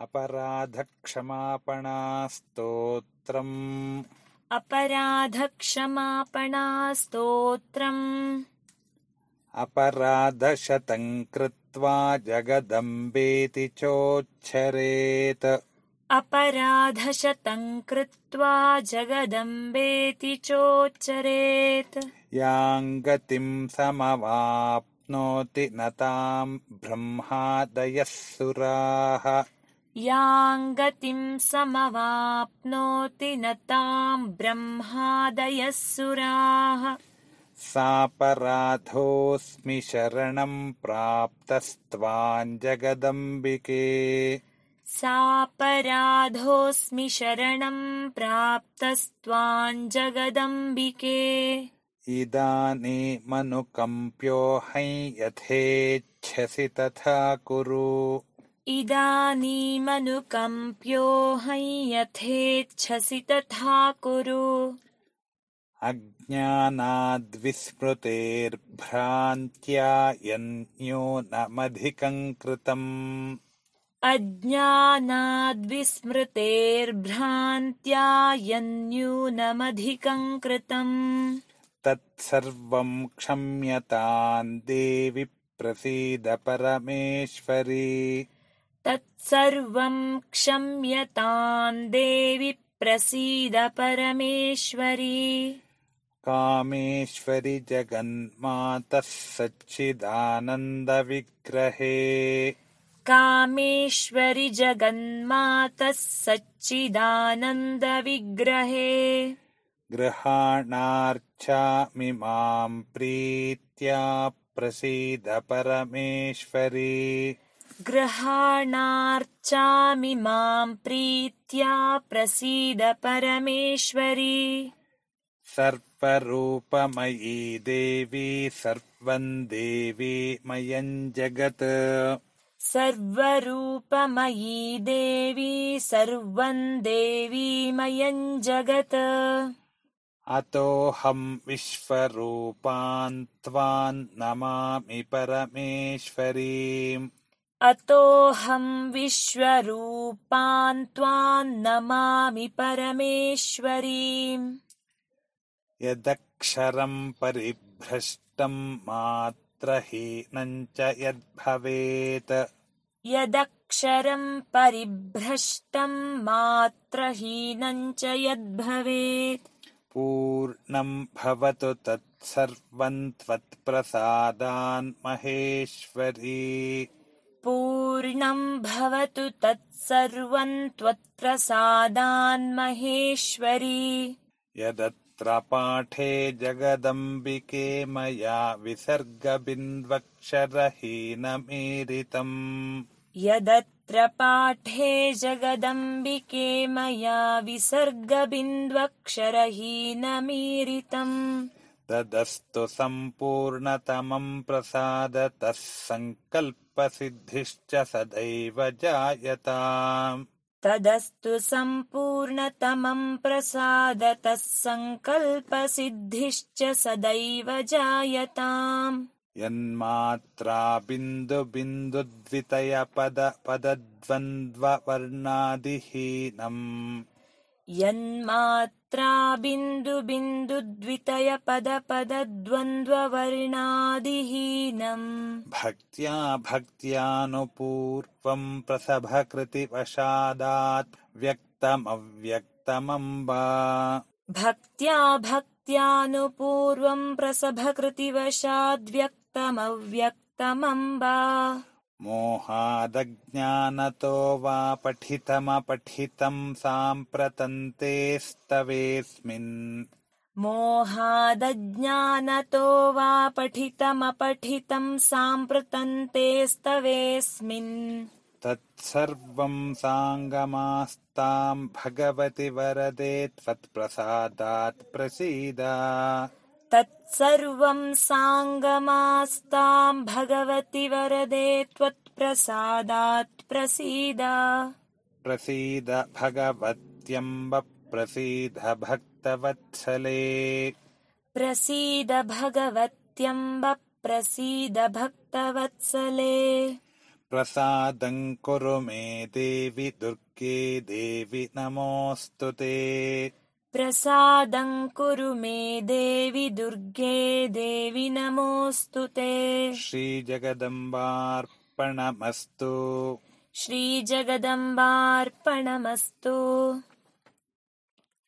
अपराधक्षमापणास्तोत्रम्। अपराधक्षमापणास्तोत्रम्। अपराधशतम् कृत्वा जगदम्बेति चोच्छरेत्। अपराधशतम् कृत्वा जगदम्बेति चोच्चरेत् याम् गतिम् समवाप्नोति न ताम् ब्रह्मादयः सुराः याम् गतिम् समवाप्नोति न ताम् ब्रह्मादयः सुराः सापराधोऽस्मि शरणम् प्राप्तस्त्वाम् जगदम्बिके सापराधोऽस्मि शरणम् प्राप्तस्त्वाम् जगदम्बिके इदानीमनुकम्प्योऽहं यथेच्छसि तथा कुरु इदानीमनुकम्प्योऽहं यथेच्छसि तथा कुरु। अज्ञानाद्विस्मृतेर्भ्रान्त्या यन्न्यूनमधिकम् कृतम् अज्ञानाद्विस्मृतेर्भ्रान्त्या यन्न्यूनमधिकम् कृतम् तत्सर्वम् क्षम्यताम् देवि प्रसीद परमेश्वरी तत्सर्वम् क्षम्यताम् देवि प्रसीद परमेश्वरी। कामेश्वरि जगन्मातः सच्चिदानन्दविग्रहे। कामेश्वरि जगन्मातः सच्चिदानन्दविग्रहे। गृहाणार्चामि माम् प्रीत्या प्रसीद परमेश्वरी गृहाणार्चामि माम् प्रीत्या प्रसीद परमेश्वरी। सर्वरूपमयी देवी सर्वम् देवी मयम् जगत्। सर्वरूपमयी देवी सर्वम् देवीमयम् जगत्। अतोऽहम् विश्वरूपान् त्वाम् नमामि परमेश्वरीम् अतोऽहम् विश्वरूपान् त्वाम् नमामि परमेश्वरीम् यदक्षरम् परिभ्रष्टम् मात्रहीनम् च यद्भवेत्। च पूर्णम् भवतु तत्सर्वम् त्वत्प्रसादान् महेश्वरी पूर्णम् भवतु तत्सर्वम् त्वत्प्रसादान् महेश्वरी। यदत्र पाठे जगदम्बिके मया विसर्गबिन्वक्षरहीनमीरितम्। यदत्र पाठे जगदम्बिके मया विसर्गबिन्द्वक्षरहीनमीरितम् तदस्तु सम्पूर्णतमम् प्रसादतः सङ्कल्पसिद्धिश्च सदैव जायताम् तदस्तु सम्पूर्णतमम् प्रसादतः सङ्कल्पसिद्धिश्च सदैव जायताम्। यन्मात्रा बिन्दुबिन्दुद्वितयपद पदद्वन्द्ववर्णादिहीनम् यन्मात्रा बिन्दुबिन्दुद्वितय पद पदद्वन्द्ववर्णादिहीनम् भक्त्या भक्त्यानुपूर्वम् प्रसभकृतिवशादात् व्यक्तमव्यक्तमम्ब। भक्त्या भक्त्यानुपूर्वम् प्रसभकृतिवशाद्व्यक्तमव्यक्तमम्ब मोहादज्ञानतो वा पठितमपठितम् साम्प्रतन्ते स्तवेऽस्मिन् मोहादज्ञानतो वा पठितमपठितम् साम्प्रतन्ते स्तवेऽस्मिन् तत्सर्वम् साङ्गमास्ताम् भगवति वरदे त्वत्प्रसादात् प्रसीद तत्सर्वम् साङ्गमास्ताम् भगवति वरदे त्वत्प्रसादात् प्रसीद। प्रसीद भगवत्यम्ब प्रसीद भक्तवत्सले। प्रसीद भगवत्यम्ब प्रसीद भक्तवत्सले। प्रसादम् कुरु मे देवि दुर्गे देवि नमोऽस्तु ते प्रसादम् कुरु मे देवि दुर्गे देवि नमोऽस्तु ते। श्रीजगदम्बार्पणमस्तु। श्रीजगदम्बार्पणमस्तु